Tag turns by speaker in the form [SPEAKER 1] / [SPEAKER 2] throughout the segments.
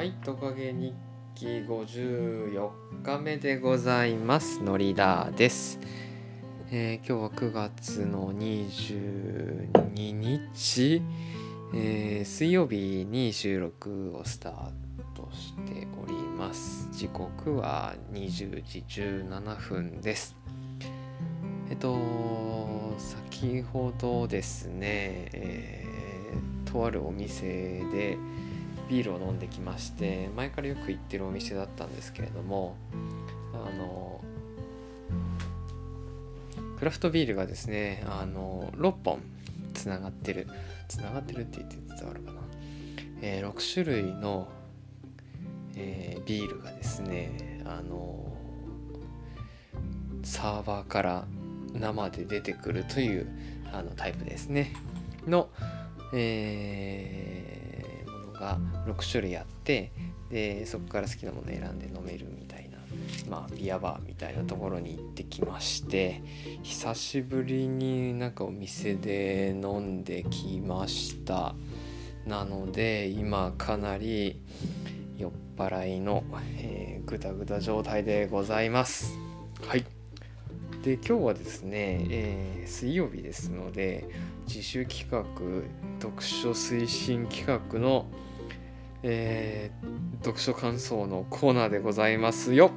[SPEAKER 1] はい、トカゲ日記54日目でございます。のりだです、えー今日は9月の22日、えー水曜日に収録をスタートしております。時刻は20時17分です。えっと、先ほどですね、えーとあるお店で、ビールを飲んできまして前からよく行ってるお店だったんですけれどもあのクラフトビールがですねあの6本つながってるつながってるって言って伝わるかな、えー6種類の、えービールがですねあのサーバーから生で出てくるというあのタイプですね。の、えーが6種類あってでそこから好きなもの選んで飲めるみたいなまあビアバーみたいなところに行ってきまして久しぶりになんかお店で飲んできました。なので今かなり酔っ払いの、えー、ぐだぐだ状態でございます。はい。で今日はですね、えー水曜日ですので自主企画読書推進企画の、えー読書感想のコーナーでございますよ。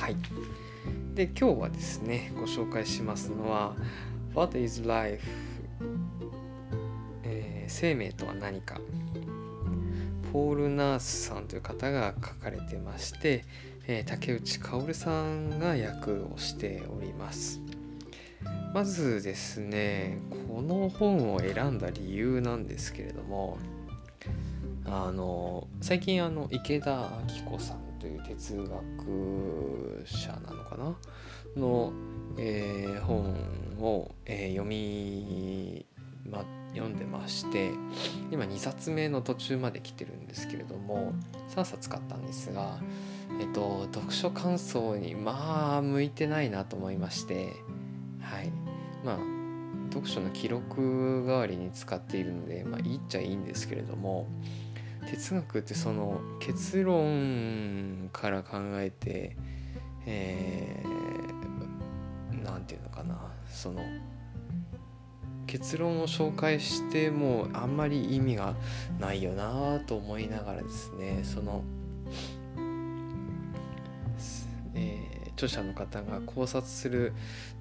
[SPEAKER 1] はい。で今日はですねご紹介しますのは「What is life?、えー生命とは何か」ポール・ナースさんという方が書かれてまして、えー竹内薫さんが役をしております。まずですねこの本を選んだ理由なんですけれどもあの最近あの池田明子さんという哲学者なのかな？の、えー本を、えー読み、ま、読んでまして今2冊目の途中まで来てるんですけれども3冊買ったんですが、えっと、読書感想にまあ向いてないなと思いましてはい。まあ読書の記録代わりに使っているので、まあ、いいっちゃいいんですけれども哲学ってその結論から考えてえーなんていうのかなその結論を紹介してもあんまり意味がないよなと思いながらですねその、えー著者の方が考察する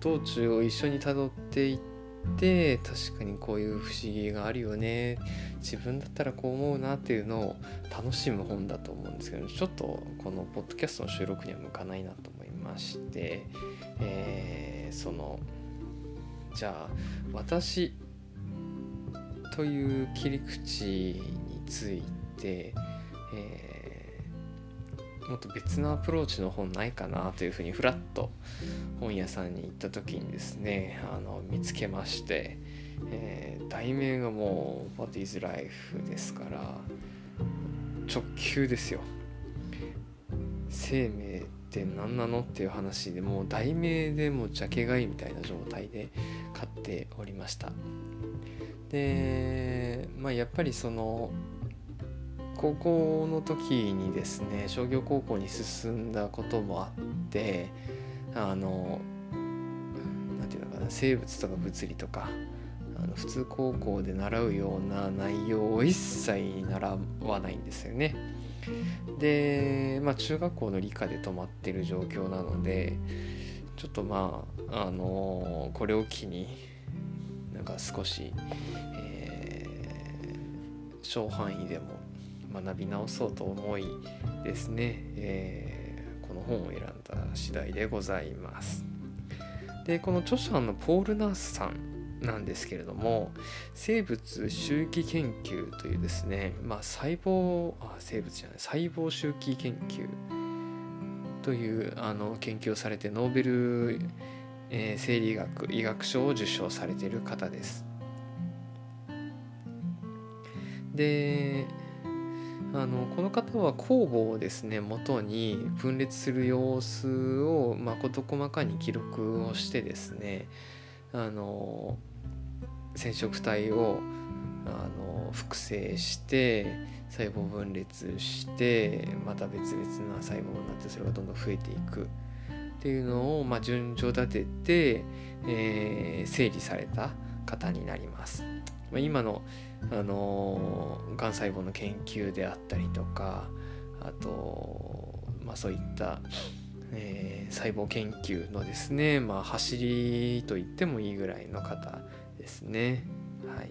[SPEAKER 1] 道中を一緒にたどっていって確かにこういう不思議があるよね。自分だったらこう思うなっていうのを楽しむ本だと思うんですけどちょっとこのポッドキャストの収録には向かないなと思いまして、えーそのじゃあ私という切り口について、えーもっと別のアプローチの本ないかなというふうにふらっと本屋さんに行った時にですねあの見つけまして、えー題名がもう「What is Life」ですから直球ですよ。生命って何なのっていう話でもう題名でもうジャケ買いみたいな状態で買っておりましたでまあやっぱりその高校の時にですね商業高校に進んだこともあってあのなんていうのかな生物とか物理とかあの普通高校で習うような内容を一切習わないんですよね。で、まあ、中学校の理科で止まってる状況なのでちょっとまああのこれを機になんか少し、えー小範囲でも学び直そうと思いですね、えーこの本を選んだ次第でございます。でこの著者のポール・ナースさんなんですけれども生物周期研究というですね、まあ、細胞あ生物じゃない細胞周期研究というあの研究をされてノーベル、えー生理学医学賞を受賞されている方です。であのこの方は酵母をですね元に分裂する様子を、まあ、事細かに記録をしてですねあの染色体をあの複製して細胞分裂してまた別々な細胞になってそれがどんどん増えていくっていうのを、まあ、順序立てて、えー、整理された方になります。ま、今の、あのー、がん細胞の研究であったりとかあと、まあ、そういった、えー、細胞研究のですね、まあ、走りと言ってもいいぐらいの方ですね。はい、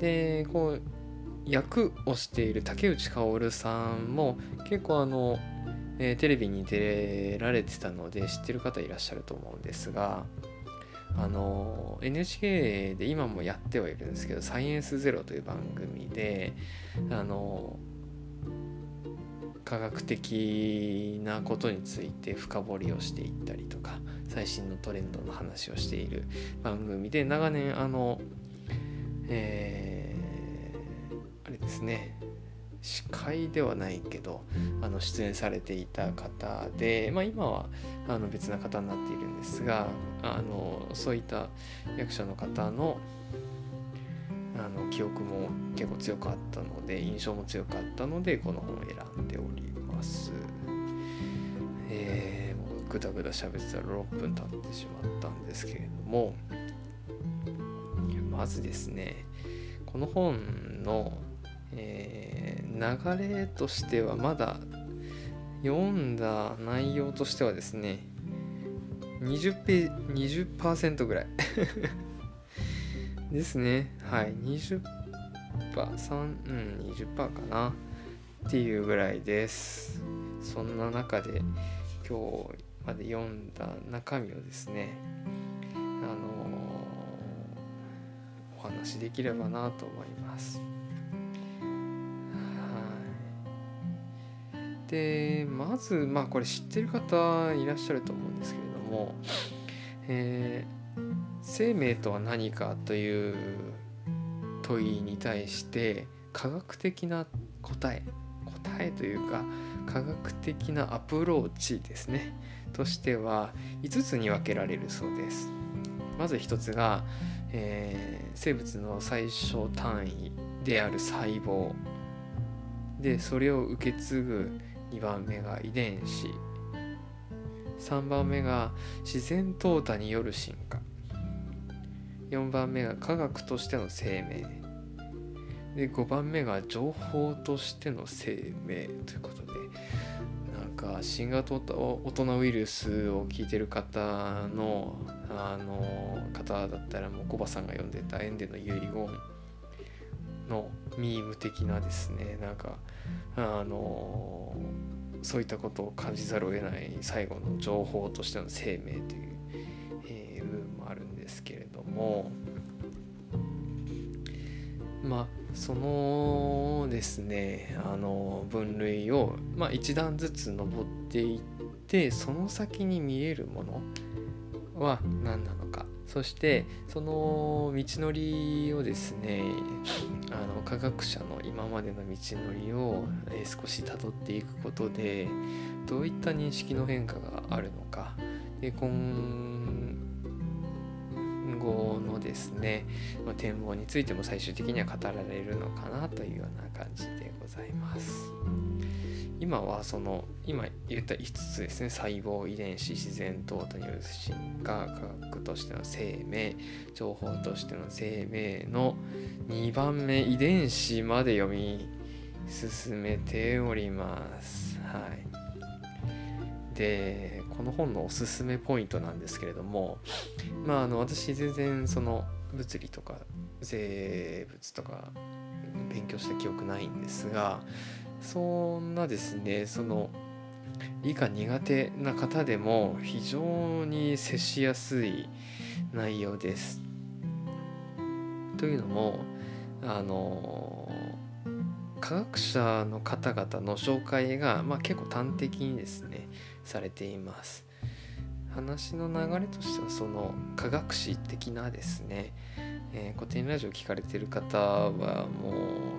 [SPEAKER 1] でこう役をしている竹内薫さんも結構あの、えー、テレビに出られてたので知ってる方いらっしゃると思うんですがあの NHK で今もやってはいるんですけど「サイエンスゼロという番組であの科学的なことについて深掘りをしていったりとか最新のトレンドの話をしている番組で長年あの、えー、あれですね司会ではないけどあの出演されていた方で、まあ、今はあの別な方になっているんですがあのそういった役者の方のあの記憶も結構強かったので印象も強かったのでこの本を選んでおります。えー、もうぐだぐだ喋ってたら6分経ってしまったんですけれどもまずですねこの本の、えー、流れとしてはまだ読んだ内容としてはですね20ペ20%ぐらい。ですね。はい。20%、3うん、20%かな。っていうぐらいです。そんな中で今日まで読んだ中身をですねあのー、お話しできればなと思います。でまずまあこれ知ってる方いらっしゃると思うんですけれども、えー、生命とは何かという問いに対して科学的な答え答えというか科学的なアプローチですね。としては5つに分けられるそうです。まず1つが、えー、生物の最小単位である細胞。でそれを受け継ぐ2番目が遺伝子。3番目が自然淘汰による進化。4番目が科学としての生命。で5番目が情報としての生命。ということでなんか新型大人ウイルスを聞いてる方のあの方だったらもうコバさんが読んでた「エンデの遺言」のミーム的なですねなんかあのそういったことを感じざるを得ない最後の情報としての生命という、えー、部分もあるんですけれどもまあそのですねあの分類を、まあ、一段ずつ登っていってその先に見えるものは何なのか。そしてその道のりをですねあの科学者の今までの道のりを、え少したどっていくことでどういった認識の変化があるのか。で今ですね、ま展望についても最終的には語られるのかなというような感じでございます。今はその今言った5つですね細胞遺伝子自然淘汰による進化科学としての生命情報としての生命の2番目遺伝子まで読み進めております。はい、でこの本のおすすめポイントなんですけれどもまああの私全然その物理とか生物とか勉強した記憶ないんですがそんなですねその理科苦手な方でも非常に接しやすい内容です。というのもあの科学者の方々の紹介が、まあ、結構端的にですねされています。話の流れとしてはその科学史的なですね、えー、古典ラジオ聞かれてる方はも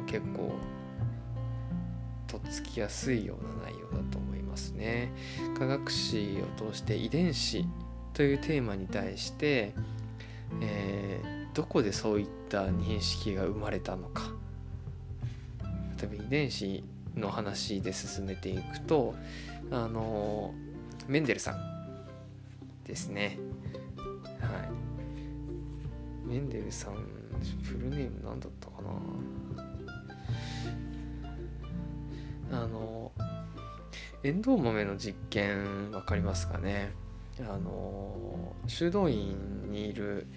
[SPEAKER 1] う結構とっつきやすいような内容だと思いますね。科学史を通して遺伝子というテーマに対して、えどこでそういった認識が生まれたのか例えば遺伝子の話で進めていくとあのメンデルさんですね。はい。メンデルさんフルネーム何だったかな。あのエンドウ豆の実験分かりますかね。あの修道院にいる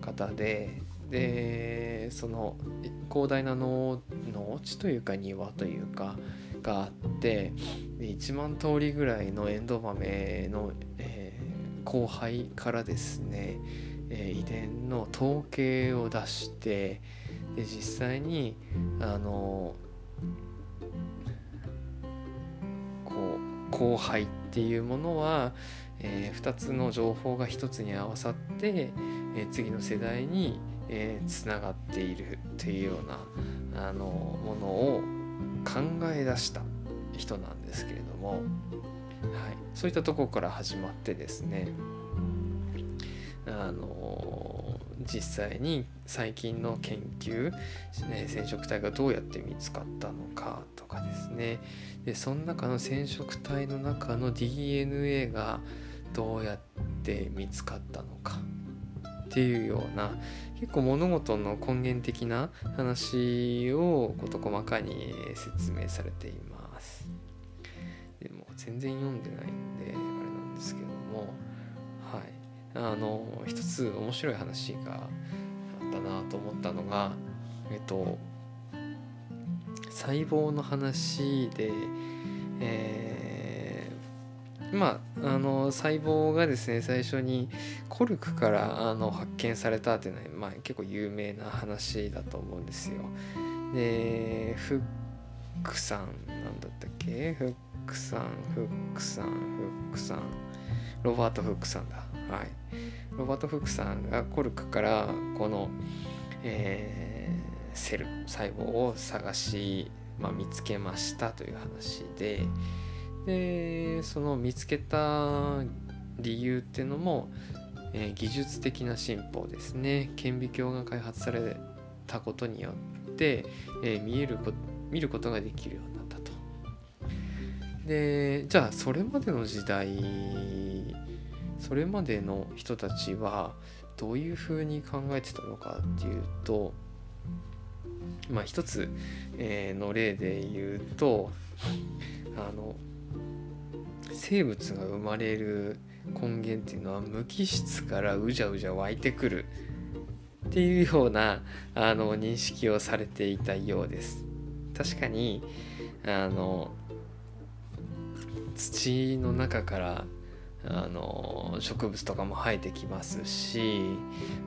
[SPEAKER 1] 方ででその広大な農農地というか庭というかがあって1万通りぐらいのエンドウ豆の、えー、後輩からですね、えー、遺伝の統計を出してで実際にあのこう後輩っていうものはえー、2つの情報が1つに合わさって、えー、次の世代に、つながっているというようなあのものを考え出した人なんですけれども、はい、そういったところから始まってですねあの実際に最近の研究、ね、染色体がどうやって見つかったのかとかですね。でその中の染色体の中の DNA がどうやって見つかったのかっていうような結構物事の根源的な話を事細かに説明されています。でも全然読んでないんであれなんですけども。はい。あの一つ面白い話があったなと思ったのがえっと細胞の話でえーまあ、あの細胞がですね最初にコルクからあの発見されたっていうのは、まあ、結構有名な話だと思うんですよ。でフックさんなんだったっけ？フックさんフックさんフックさんロバート・フックさんだ。はい。ロバート・フックさんがコルクからこの、えー、セル細胞を探し、まあ、見つけましたという話で。でその見つけた理由っていうのも、えー、技術的な進歩ですね顕微鏡が開発されたことによって、えー、見えるこ見ることができるようになったと。でじゃあそれまでの時代それまでの人たちはどういうふうに考えてたのかっていうとまあ一つ、えー、の例で言うとあの生物が生まれる根源っていうのは無機質からうじゃうじゃ湧いてくるっていうようなあの認識をされていたようです。確かにあの土の中からあの植物とかも生えてきますし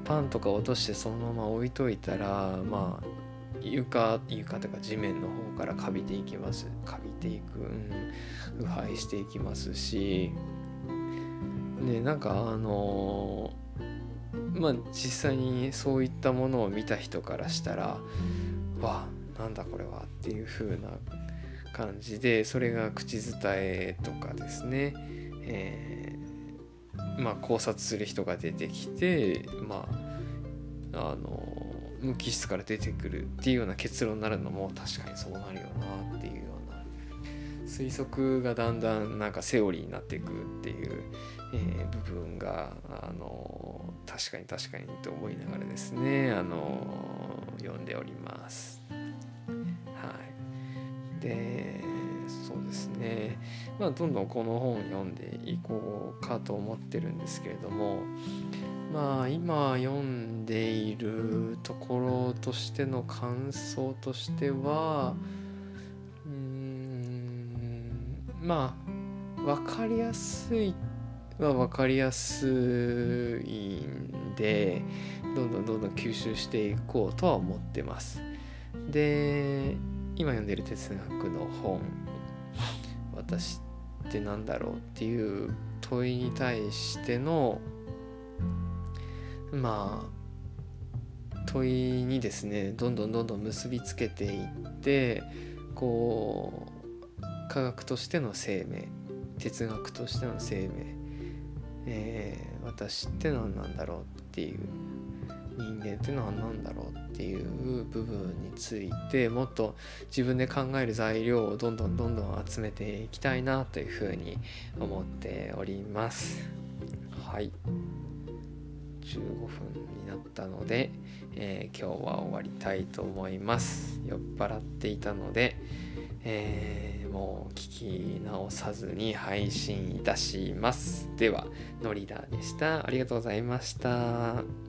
[SPEAKER 1] パンとか落としてそのまま置いといたらまあ床床とか地面の方からカビていきます。カビていく、うん、腐敗していきますし。ねなんかあのまあ実際にそういったものを見た人からしたらわなんだこれはっていう風な感じでそれが口伝えとかですね、えー、まあ考察する人が出てきてまああの無機質から出てくるっていうような結論になるのも確かにそうなるよなっていうような推測がだんだんなんかセオリーになっていくっていう、えー、部分があの確かに確かにと思いながらですねあの読んでおります。はい、でそうですねまあどんどんこの本読んでいこうかと思ってるんですけれどもまあ今読んでいるところとしての感想としてはうんまあ分かりやすいは分かりやすいんでどんどんどんどん吸収していこうとは思ってます。で今読んでる哲学の本「私って何だろう?」っていう問いに対してのまあ問いにですねどんどんどんどん結びつけていってこう科学としての生命哲学としての生命、えー、私って何なんだろうっていう人間っていうのは何だろうっていう部分についてもっと自分で考える材料をどんどんどんどん集めていきたいなというふうに思っております。はい。15分になったので、えー、今日は終わりたいと思います。酔っ払っていたので、えー、もう聞き直さずに配信いたします。ではノリダーでした。ありがとうございました。